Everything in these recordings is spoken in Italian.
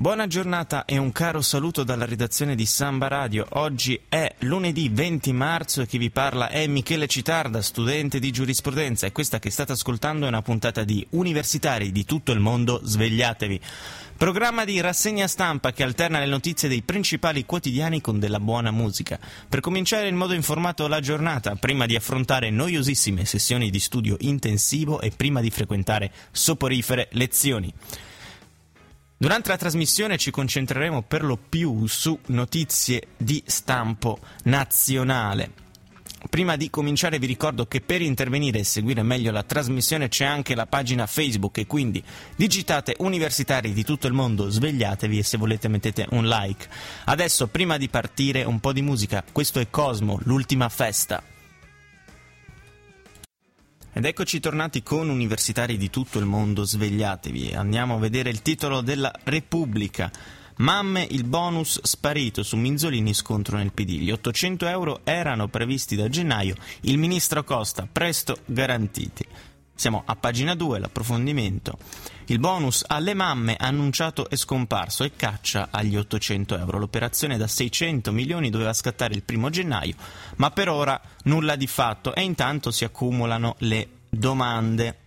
Buona giornata e un caro saluto dalla redazione di Samba Radio. Oggi è lunedì 20 marzo e chi vi parla è Michele Citarda, studente di giurisprudenza e questa che state ascoltando è una puntata di Universitari di tutto il mondo, svegliatevi. Programma di rassegna stampa che alterna le notizie dei principali quotidiani con della buona musica. Per cominciare in modo informato la giornata, prima di affrontare noiosissime sessioni di studio intensivo e prima di frequentare soporifere lezioni. Durante la trasmissione ci concentreremo per lo più su notizie di stampo nazionale. Prima di cominciare vi ricordo che per intervenire e seguire meglio la trasmissione c'è anche la pagina Facebook e quindi digitate universitari di tutto il mondo, svegliatevi e se volete mettete un like. Adesso prima di partire un po' di musica, questo è Cosmo, l'ultima festa. Ed eccoci tornati con universitari di tutto il mondo, svegliatevi. Andiamo a vedere il titolo della Repubblica. Mamme, il bonus sparito su Minzolini scontro nel PD. Gli 800 euro erano previsti da gennaio, il ministro Costa presto garantiti. Siamo a pagina 2, l'approfondimento. Il bonus alle mamme annunciato e scomparso e caccia agli 800 euro. L'operazione da 600 milioni doveva scattare il primo gennaio, ma per ora nulla di fatto e intanto si accumulano le domande.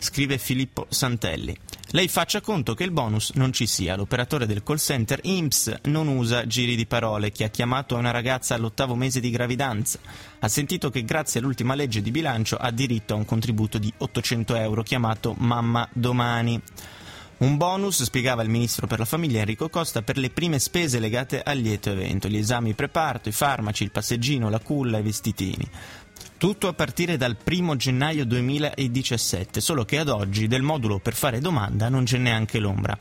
Scrive Filippo Santelli. Lei faccia conto che il bonus non ci sia. L'operatore del call center IMSS non usa giri di parole. Chi ha chiamato una ragazza all'ottavo mese di gravidanza ha sentito che grazie all'ultima legge di bilancio ha diritto a un contributo di 800 euro chiamato Mamma Domani. Un bonus, spiegava il ministro per la famiglia Enrico Costa, per le prime spese legate al lieto evento, gli esami preparto, i farmaci, il passeggino, la culla i vestitini. Tutto a partire dal 1 gennaio 2017, solo che ad oggi del modulo per fare domanda non c'è neanche l'ombra.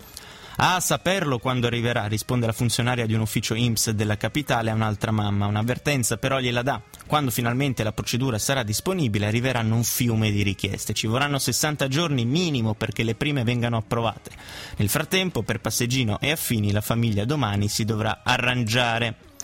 A saperlo quando arriverà, risponde la funzionaria di un ufficio IMSS della capitale a un'altra mamma. Un'avvertenza però gliela dà. Quando finalmente la procedura sarà disponibile arriveranno un fiume di richieste. Ci vorranno 60 giorni minimo perché le prime vengano approvate. Nel frattempo, per Passeggino e affini, la famiglia domani si dovrà arrangiare.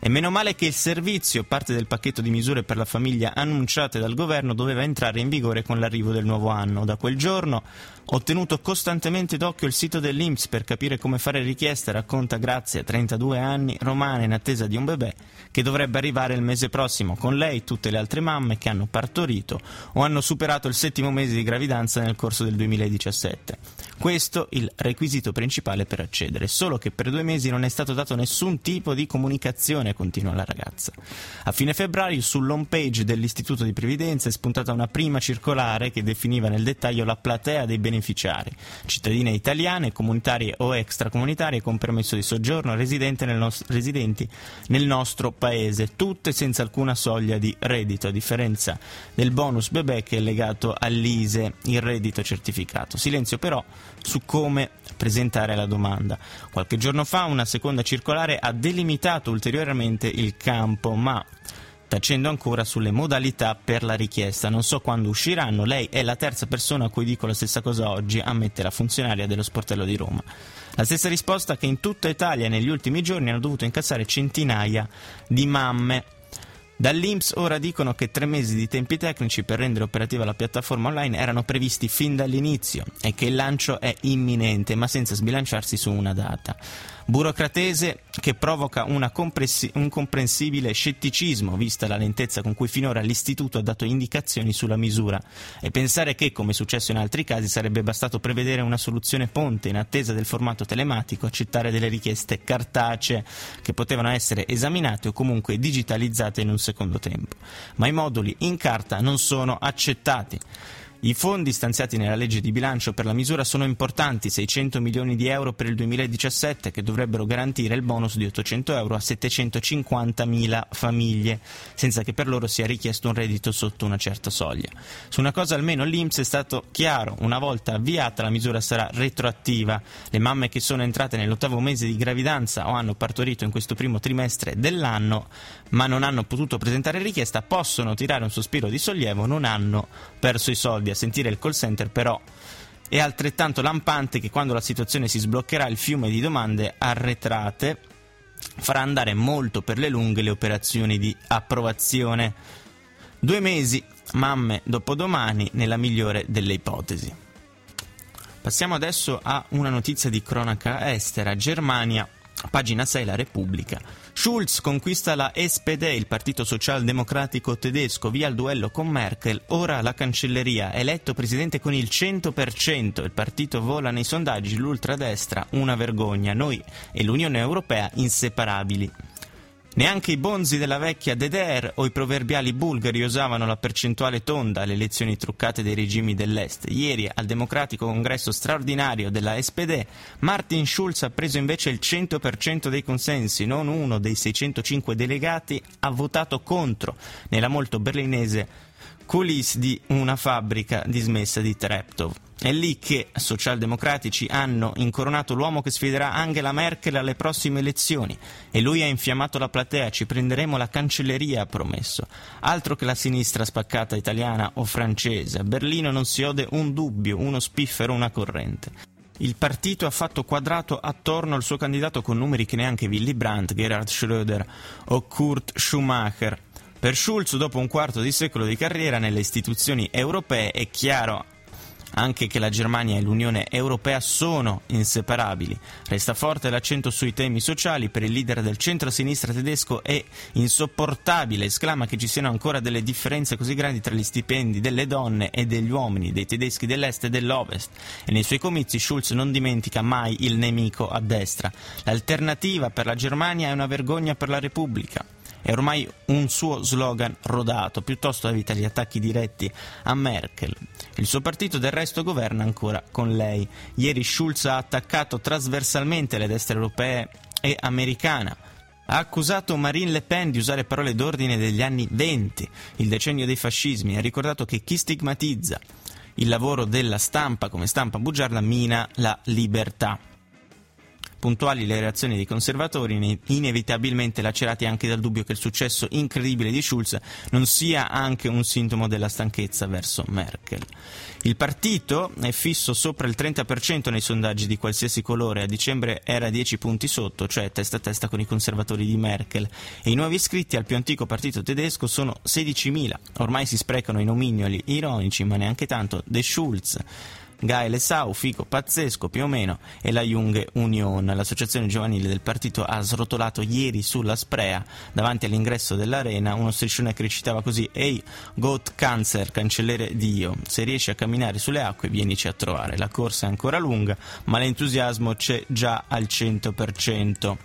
E meno male che il servizio, parte del pacchetto di misure per la famiglia annunciate dal governo, doveva entrare in vigore con l'arrivo del nuovo anno. Da quel giorno ho tenuto costantemente d'occhio il sito dell'Inps per capire come fare richiesta, racconta Grazia, 32 anni, romana in attesa di un bebè, che dovrebbe arrivare il mese prossimo. Con lei tutte le altre mamme che hanno partorito o hanno superato il settimo mese di gravidanza nel corso del 2017. Questo il requisito principale per accedere, solo che per due mesi non è stato dato nessun tipo di comunicazione, continua la ragazza. A fine febbraio sull'home page dell'Istituto di Previdenza è spuntata una prima circolare che definiva nel dettaglio la platea dei beneficiari, cittadine italiane, comunitarie o extracomunitarie con permesso di soggiorno nel nos- residenti nel nostro paese, tutte senza alcuna soglia di reddito, a differenza del bonus bebè che è legato all'ISE, il reddito certificato. Silenzio però su come presentare la domanda. Qualche giorno fa una seconda circolare ha delimitato ulteriormente il campo, ma tacendo ancora sulle modalità per la richiesta. Non so quando usciranno, lei è la terza persona a cui dico la stessa cosa oggi, ammette la funzionaria dello sportello di Roma. La stessa risposta che in tutta Italia negli ultimi giorni hanno dovuto incassare centinaia di mamme Dall'Inps ora dicono che tre mesi di tempi tecnici per rendere operativa la piattaforma online erano previsti fin dall'inizio e che il lancio è imminente, ma senza sbilanciarsi su una data. Burocratese che provoca comprensi- un comprensibile scetticismo vista la lentezza con cui finora l'Istituto ha dato indicazioni sulla misura e pensare che, come è successo in altri casi, sarebbe bastato prevedere una soluzione ponte in attesa del formato telematico, accettare delle richieste cartacee che potevano essere esaminate o comunque digitalizzate in un secondo tempo. Ma i moduli in carta non sono accettati. I fondi stanziati nella legge di bilancio per la misura sono importanti, 600 milioni di euro per il 2017 che dovrebbero garantire il bonus di 800 euro a 750 mila famiglie, senza che per loro sia richiesto un reddito sotto una certa soglia. Su una cosa almeno l'Inps è stato chiaro, una volta avviata la misura sarà retroattiva. Le mamme che sono entrate nell'ottavo mese di gravidanza o hanno partorito in questo primo trimestre dell'anno ma non hanno potuto presentare richiesta possono tirare un sospiro di sollievo, non hanno perso i soldi a sentire il call center, però è altrettanto lampante che quando la situazione si sbloccherà il fiume di domande arretrate farà andare molto per le lunghe le operazioni di approvazione. Due mesi, mamme dopodomani, nella migliore delle ipotesi. Passiamo adesso a una notizia di cronaca estera. Germania, pagina 6, la Repubblica. Schulz conquista la SPD, il partito socialdemocratico tedesco, via il duello con Merkel, ora la cancelleria, eletto presidente con il 100%, il partito vola nei sondaggi, l'ultradestra, una vergogna, noi e l'Unione Europea inseparabili. Neanche i bonzi della vecchia DDR o i proverbiali bulgari usavano la percentuale tonda alle elezioni truccate dei regimi dell'Est. Ieri, al democratico congresso straordinario della SPD, Martin Schulz ha preso invece il 100% dei consensi, non uno dei 605 delegati ha votato contro nella molto berlinese coulis di una fabbrica dismessa di Treptow. È lì che socialdemocratici hanno incoronato l'uomo che sfiderà Angela Merkel alle prossime elezioni e lui ha infiammato la platea, ci prenderemo la cancelleria, ha promesso. Altro che la sinistra spaccata italiana o francese, a Berlino non si ode un dubbio, uno spiffero, una corrente. Il partito ha fatto quadrato attorno al suo candidato con numeri che neanche Willy Brandt, Gerhard Schröder o Kurt Schumacher. Per Schulz, dopo un quarto di secolo di carriera nelle istituzioni europee, è chiaro anche che la Germania e l'Unione Europea sono inseparabili. Resta forte l'accento sui temi sociali, per il leader del centro-sinistra tedesco è insopportabile, esclama che ci siano ancora delle differenze così grandi tra gli stipendi delle donne e degli uomini, dei tedeschi dell'est e dell'ovest. E nei suoi comizi Schulz non dimentica mai il nemico a destra. L'alternativa per la Germania è una vergogna per la Repubblica. È ormai un suo slogan rodato, piuttosto evita gli attacchi diretti a Merkel. Il suo partito del resto governa ancora con lei. Ieri Schulz ha attaccato trasversalmente le destre europee e americana. Ha accusato Marine Le Pen di usare parole d'ordine degli anni 20, il decennio dei fascismi, ha ricordato che chi stigmatizza il lavoro della stampa come stampa bugiarda mina la libertà puntuali le reazioni dei conservatori, inevitabilmente lacerati anche dal dubbio che il successo incredibile di Schulz non sia anche un sintomo della stanchezza verso Merkel. Il partito è fisso sopra il 30% nei sondaggi di qualsiasi colore, a dicembre era 10 punti sotto, cioè testa a testa con i conservatori di Merkel, e i nuovi iscritti al più antico partito tedesco sono 16.000. Ormai si sprecano i nomignoli ironici, ma neanche tanto, De Schulz Gaele Sau, fico pazzesco più o meno, e la Jung Union, l'associazione giovanile del partito, ha srotolato ieri sulla Sprea, davanti all'ingresso dell'arena, uno striscione che recitava così Ehi, Goat Cancer, cancelliere Dio, se riesci a camminare sulle acque vienici a trovare. La corsa è ancora lunga, ma l'entusiasmo c'è già al 100%.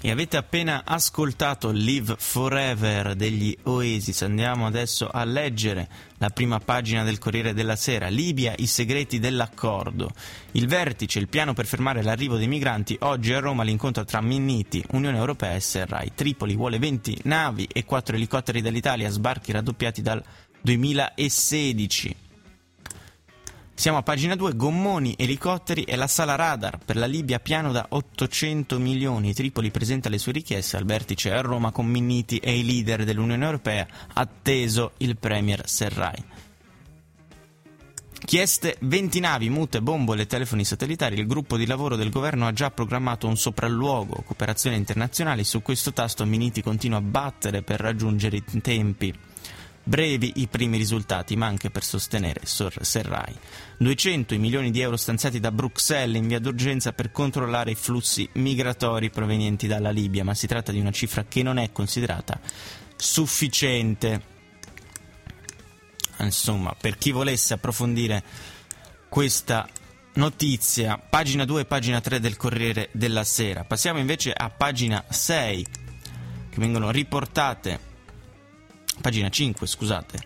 E avete appena ascoltato Live Forever degli Oasis. Andiamo adesso a leggere la prima pagina del Corriere della Sera. Libia, i segreti dell'accordo. Il vertice, il piano per fermare l'arrivo dei migranti. Oggi a Roma l'incontro tra Minniti, Unione Europea e Serrai. Tripoli vuole 20 navi e 4 elicotteri dall'Italia, sbarchi raddoppiati dal 2016. Siamo a pagina 2, gommoni, elicotteri e la sala radar per la Libia piano da 800 milioni. Tripoli presenta le sue richieste al vertice a Roma con Minniti e i leader dell'Unione Europea, atteso il premier Serrai. Chieste 20 navi, mute, bombole e telefoni satellitari. Il gruppo di lavoro del governo ha già programmato un sopralluogo, cooperazione internazionale. Su questo tasto Miniti continua a battere per raggiungere i tempi Brevi i primi risultati, ma anche per sostenere Serrai. 200 i milioni di euro stanziati da Bruxelles in via d'urgenza per controllare i flussi migratori provenienti dalla Libia, ma si tratta di una cifra che non è considerata sufficiente. Insomma, per chi volesse approfondire questa notizia, pagina 2 e pagina 3 del Corriere della Sera. Passiamo invece a pagina 6, che vengono riportate pagina 5, scusate.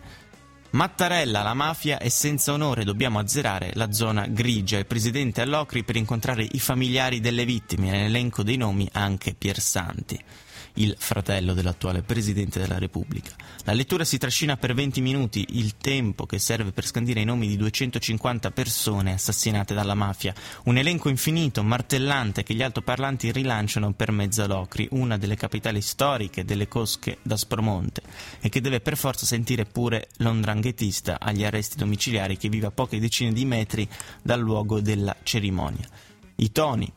Mattarella, la mafia è senza onore, dobbiamo azzerare la zona grigia. Il presidente all'Ocri per incontrare i familiari delle vittime, nell'elenco dei nomi anche Piersanti il fratello dell'attuale Presidente della Repubblica. La lettura si trascina per 20 minuti, il tempo che serve per scandire i nomi di 250 persone assassinate dalla mafia. Un elenco infinito, martellante, che gli altoparlanti rilanciano per Mezzalocri, una delle capitali storiche delle cosche da Spromonte, e che deve per forza sentire pure l'ondranghetista agli arresti domiciliari che vive a poche decine di metri dal luogo della cerimonia. I toni,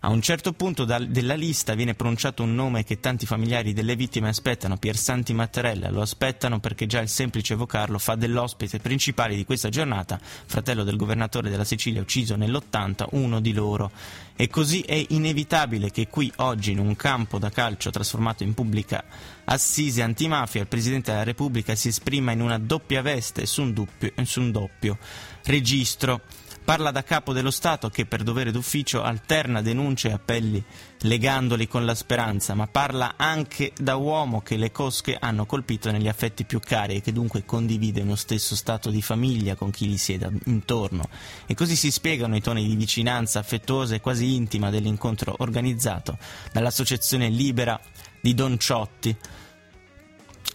a un certo punto dal, della lista viene pronunciato un nome che tanti familiari delle vittime aspettano, Piersanti Mattarella. Lo aspettano perché già il semplice evocarlo fa dell'ospite principale di questa giornata, fratello del governatore della Sicilia ucciso nell'80, uno di loro. E così è inevitabile che qui oggi, in un campo da calcio trasformato in pubblica assise antimafia, il Presidente della Repubblica si esprima in una doppia veste su un doppio, su un doppio registro. Parla da capo dello Stato che per dovere d'ufficio alterna denunce e appelli legandoli con la speranza, ma parla anche da uomo che le cosche hanno colpito negli affetti più cari e che dunque condivide uno stesso stato di famiglia con chi gli sieda intorno. E così si spiegano i toni di vicinanza affettuosa e quasi intima dell'incontro organizzato dall'Associazione Libera di Don Ciotti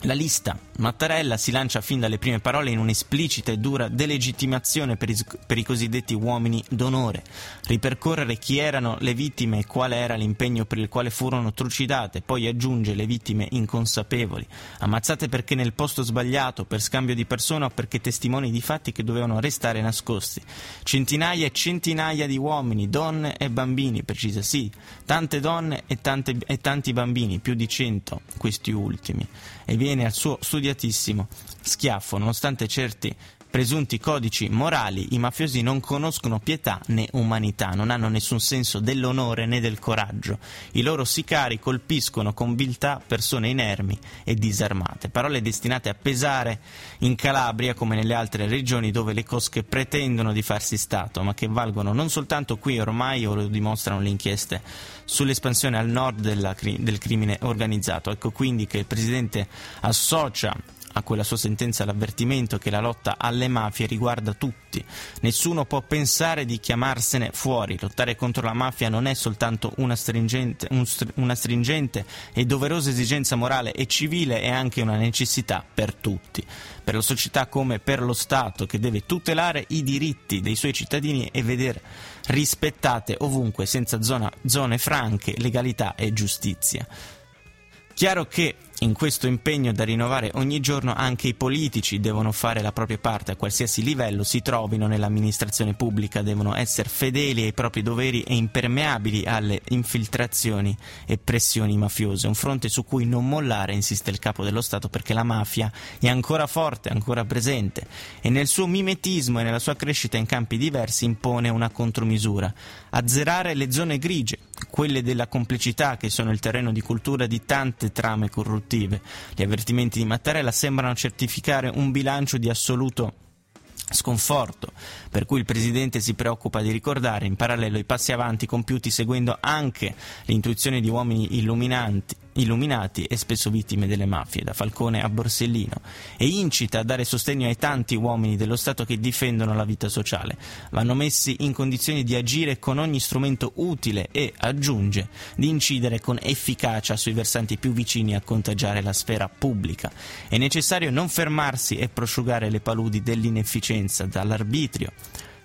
la lista Mattarella si lancia fin dalle prime parole in un'esplicita e dura delegittimazione per i, per i, cosiddetti uomini d'onore, ripercorrere chi erano le vittime e quale era l'impegno per il quale furono trucidate, poi aggiunge le vittime inconsapevoli, ammazzate perché nel posto sbagliato, per scambio di persona o perché testimoni di fatti che dovevano restare nascosti. Centinaia e centinaia di uomini, donne e bambini, precisa sì, tante donne e, tante, e tanti bambini, più di cento questi ultimi. E viene al suo studiatissimo. Schiaffo, nonostante certi presunti codici morali, i mafiosi non conoscono pietà né umanità, non hanno nessun senso dell'onore né del coraggio. I loro sicari colpiscono con viltà persone inermi e disarmate. Parole destinate a pesare in Calabria come nelle altre regioni dove le cosche pretendono di farsi Stato, ma che valgono non soltanto qui ormai, o lo dimostrano le inchieste sull'espansione al nord della, del crimine organizzato. Ecco quindi che il Presidente associa a quella sua sentenza l'avvertimento che la lotta alle mafie riguarda tutti. Nessuno può pensare di chiamarsene fuori. Lottare contro la mafia non è soltanto una stringente, un, una stringente e doverosa esigenza morale e civile, è anche una necessità per tutti. Per la società come per lo Stato che deve tutelare i diritti dei suoi cittadini e vedere rispettate ovunque senza zona, zone franche, legalità e giustizia. Chiaro che in questo impegno da rinnovare ogni giorno anche i politici devono fare la propria parte a qualsiasi livello si trovino nell'amministrazione pubblica, devono essere fedeli ai propri doveri e impermeabili alle infiltrazioni e pressioni mafiose, un fronte su cui non mollare, insiste il capo dello Stato, perché la mafia è ancora forte, ancora presente e nel suo mimetismo e nella sua crescita in campi diversi impone una contromisura, azzerare le zone grigie, quelle della complicità che sono il terreno di cultura di tante trame corruttive. Gli avvertimenti di Mattarella sembrano certificare un bilancio di assoluto sconforto, per cui il Presidente si preoccupa di ricordare in parallelo i passi avanti compiuti seguendo anche l'intuizione di uomini illuminanti, illuminati e spesso vittime delle mafie, da Falcone a Borsellino, e incita a dare sostegno ai tanti uomini dello Stato che difendono la vita sociale. Vanno messi in condizioni di agire con ogni strumento utile e, aggiunge, di incidere con efficacia sui versanti più vicini a contagiare la sfera pubblica. È necessario non fermarsi e prosciugare le paludi dell'inefficienza, dall'arbitrio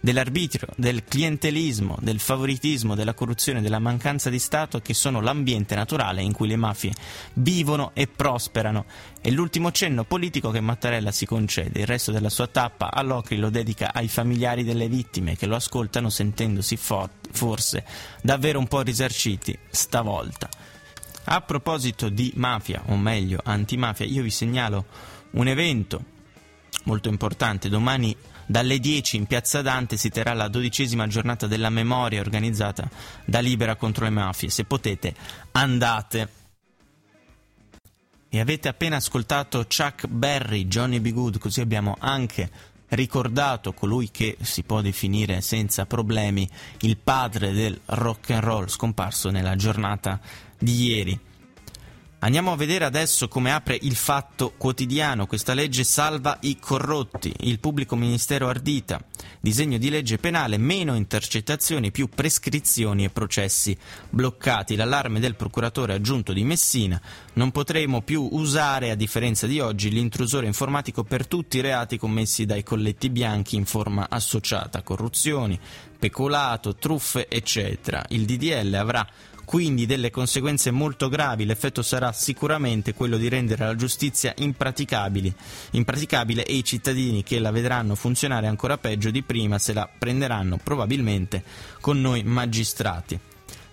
dell'arbitrio, del clientelismo, del favoritismo, della corruzione, della mancanza di Stato che sono l'ambiente naturale in cui le mafie vivono e prosperano. È l'ultimo cenno politico che Mattarella si concede, il resto della sua tappa all'Ocri lo dedica ai familiari delle vittime che lo ascoltano sentendosi for- forse davvero un po' risarciti stavolta. A proposito di mafia, o meglio antimafia, io vi segnalo un evento molto importante domani dalle 10 in Piazza Dante si terrà la dodicesima giornata della memoria organizzata da Libera contro le mafie. Se potete, andate. E avete appena ascoltato Chuck Berry, Johnny B. Good, così abbiamo anche ricordato colui che si può definire senza problemi il padre del rock and roll scomparso nella giornata di ieri. Andiamo a vedere adesso come apre il fatto quotidiano. Questa legge salva i corrotti. Il pubblico ministero ardita. Disegno di legge penale, meno intercettazioni, più prescrizioni e processi bloccati. L'allarme del procuratore aggiunto di Messina. Non potremo più usare, a differenza di oggi, l'intrusore informatico per tutti i reati commessi dai colletti bianchi in forma associata. Corruzioni, peculato, truffe, eccetera. Il DDL avrà quindi delle conseguenze molto gravi. L'effetto sarà sicuramente quello di rendere la giustizia impraticabile, impraticabile e i cittadini che la vedranno funzionare ancora peggio di prima se la prenderanno probabilmente con noi magistrati.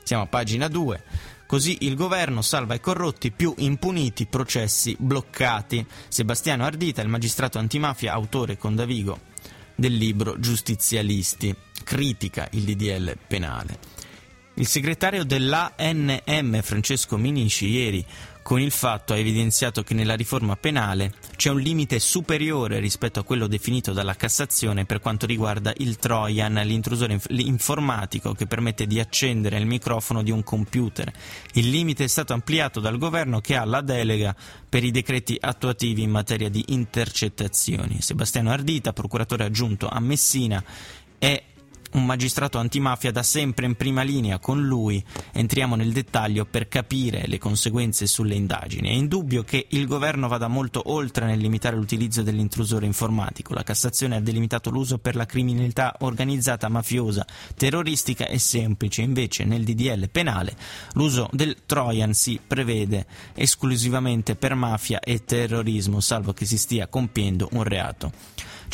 Siamo a pagina 2. Così il governo salva i corrotti più impuniti, processi bloccati. Sebastiano Ardita, il magistrato antimafia, autore con Davigo del libro Giustizialisti, critica il DDL penale. Il segretario dell'ANM Francesco Minici ieri con il fatto ha evidenziato che nella riforma penale c'è un limite superiore rispetto a quello definito dalla Cassazione per quanto riguarda il Trojan, l'intrusore informatico che permette di accendere il microfono di un computer. Il limite è stato ampliato dal governo che ha la delega per i decreti attuativi in materia di intercettazioni. Sebastiano Ardita, procuratore aggiunto a Messina, è un magistrato antimafia da sempre in prima linea, con lui entriamo nel dettaglio per capire le conseguenze sulle indagini. È indubbio che il governo vada molto oltre nel limitare l'utilizzo dell'intrusore informatico. La Cassazione ha delimitato l'uso per la criminalità organizzata mafiosa, terroristica e semplice, invece nel DDL penale l'uso del Trojan si prevede esclusivamente per mafia e terrorismo, salvo che si stia compiendo un reato.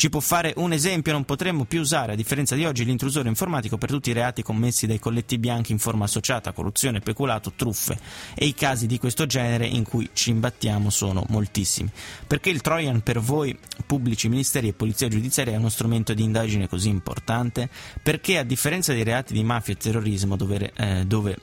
Ci può fare un esempio, non potremmo più usare, a differenza di oggi, l'intrusore informatico per tutti i reati commessi dai colletti bianchi in forma associata, corruzione, peculato, truffe. E i casi di questo genere in cui ci imbattiamo sono moltissimi. Perché il Trojan per voi, pubblici ministeri e polizia giudiziaria, è uno strumento di indagine così importante? Perché a differenza dei reati di mafia e terrorismo, dove, eh, dove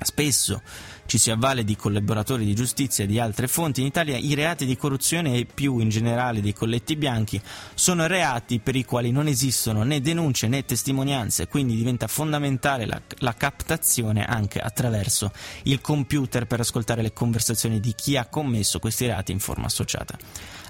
spesso ci si avvale di collaboratori di giustizia e di altre fonti, in Italia i reati di corruzione e più in generale dei colletti bianchi sono reati per i quali non esistono né denunce né testimonianze, quindi diventa fondamentale la, la captazione anche attraverso il computer per ascoltare le conversazioni di chi ha commesso questi reati in forma associata.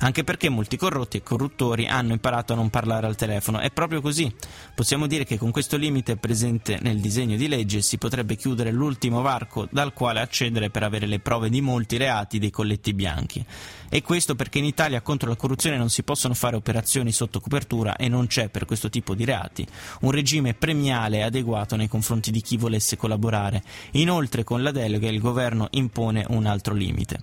Anche perché molti corrotti e corruttori hanno imparato a non parlare al telefono. È proprio così. Possiamo dire che con questo limite presente nel disegno di legge si potrebbe chiudere l'ultimo varco dal quale accedere per avere le prove di molti reati dei colletti bianchi. E questo perché in Italia contro la corruzione non si possono fare operazioni sotto copertura e non c'è per questo tipo di reati un regime premiale adeguato nei confronti di chi volesse collaborare. Inoltre con la delega il governo impone un altro limite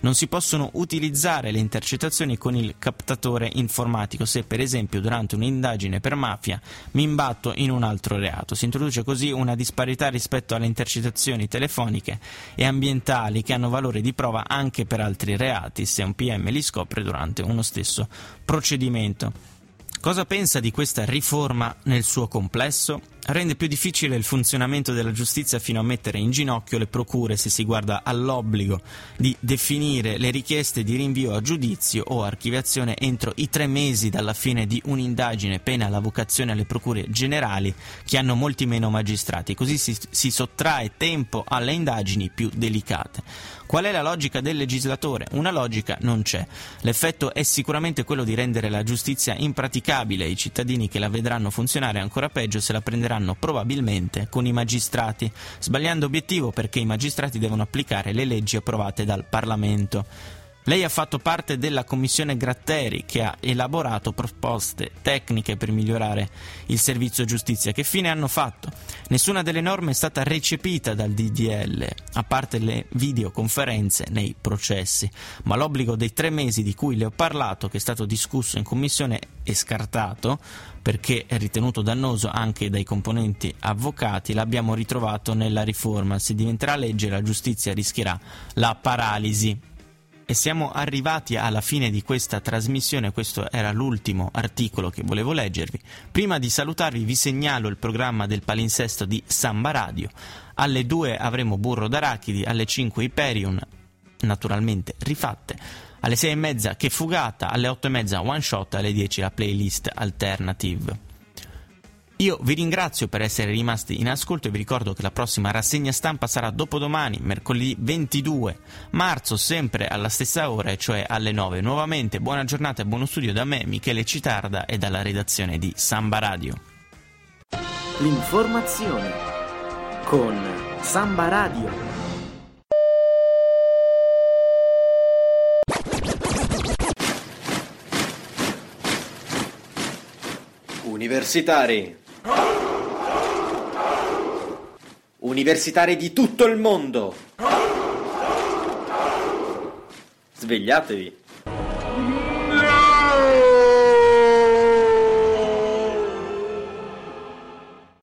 non si possono utilizzare le intercettazioni con il captatore informatico se per esempio durante un'indagine per mafia mi imbatto in un altro reato. Si introduce così una disparità rispetto alle intercettazioni telefoniche e ambientali che hanno valore di prova anche per altri reati se un PM li scopre durante uno stesso procedimento. Cosa pensa di questa riforma nel suo complesso? Rende più difficile il funzionamento della giustizia fino a mettere in ginocchio le procure se si guarda all'obbligo di definire le richieste di rinvio a giudizio o archiviazione entro i tre mesi dalla fine di un'indagine, pena la vocazione alle procure generali che hanno molti meno magistrati, così si, si sottrae tempo alle indagini più delicate. Qual è la logica del legislatore? Una logica non c'è. L'effetto è sicuramente quello di rendere la giustizia impraticabile ai cittadini che la vedranno funzionare ancora peggio se la prenderanno probabilmente con i magistrati, sbagliando obiettivo perché i magistrati devono applicare le leggi approvate dal Parlamento. Lei ha fatto parte della commissione Gratteri che ha elaborato proposte tecniche per migliorare il servizio giustizia. Che fine hanno fatto? Nessuna delle norme è stata recepita dal DDL, a parte le videoconferenze nei processi, ma l'obbligo dei tre mesi di cui le ho parlato, che è stato discusso in commissione e scartato, perché è ritenuto dannoso anche dai componenti avvocati, l'abbiamo ritrovato nella riforma. Se diventerà legge la giustizia rischierà la paralisi. E siamo arrivati alla fine di questa trasmissione, questo era l'ultimo articolo che volevo leggervi. Prima di salutarvi vi segnalo il programma del palinsesto di Samba Radio. Alle 2 avremo Burro d'Arachidi, alle 5 Hyperion, naturalmente rifatte. Alle 6 e mezza Che Fugata, alle 8 e mezza One Shot, alle 10 la playlist alternative. Io vi ringrazio per essere rimasti in ascolto e vi ricordo che la prossima rassegna stampa sarà dopodomani, mercoledì 22 marzo, sempre alla stessa ora, cioè alle 9. Nuovamente buona giornata e buono studio da me, Michele Citarda e dalla redazione di Samba Radio. L'informazione con Samba Radio. Universitari. Universitari di tutto il mondo. Svegliatevi.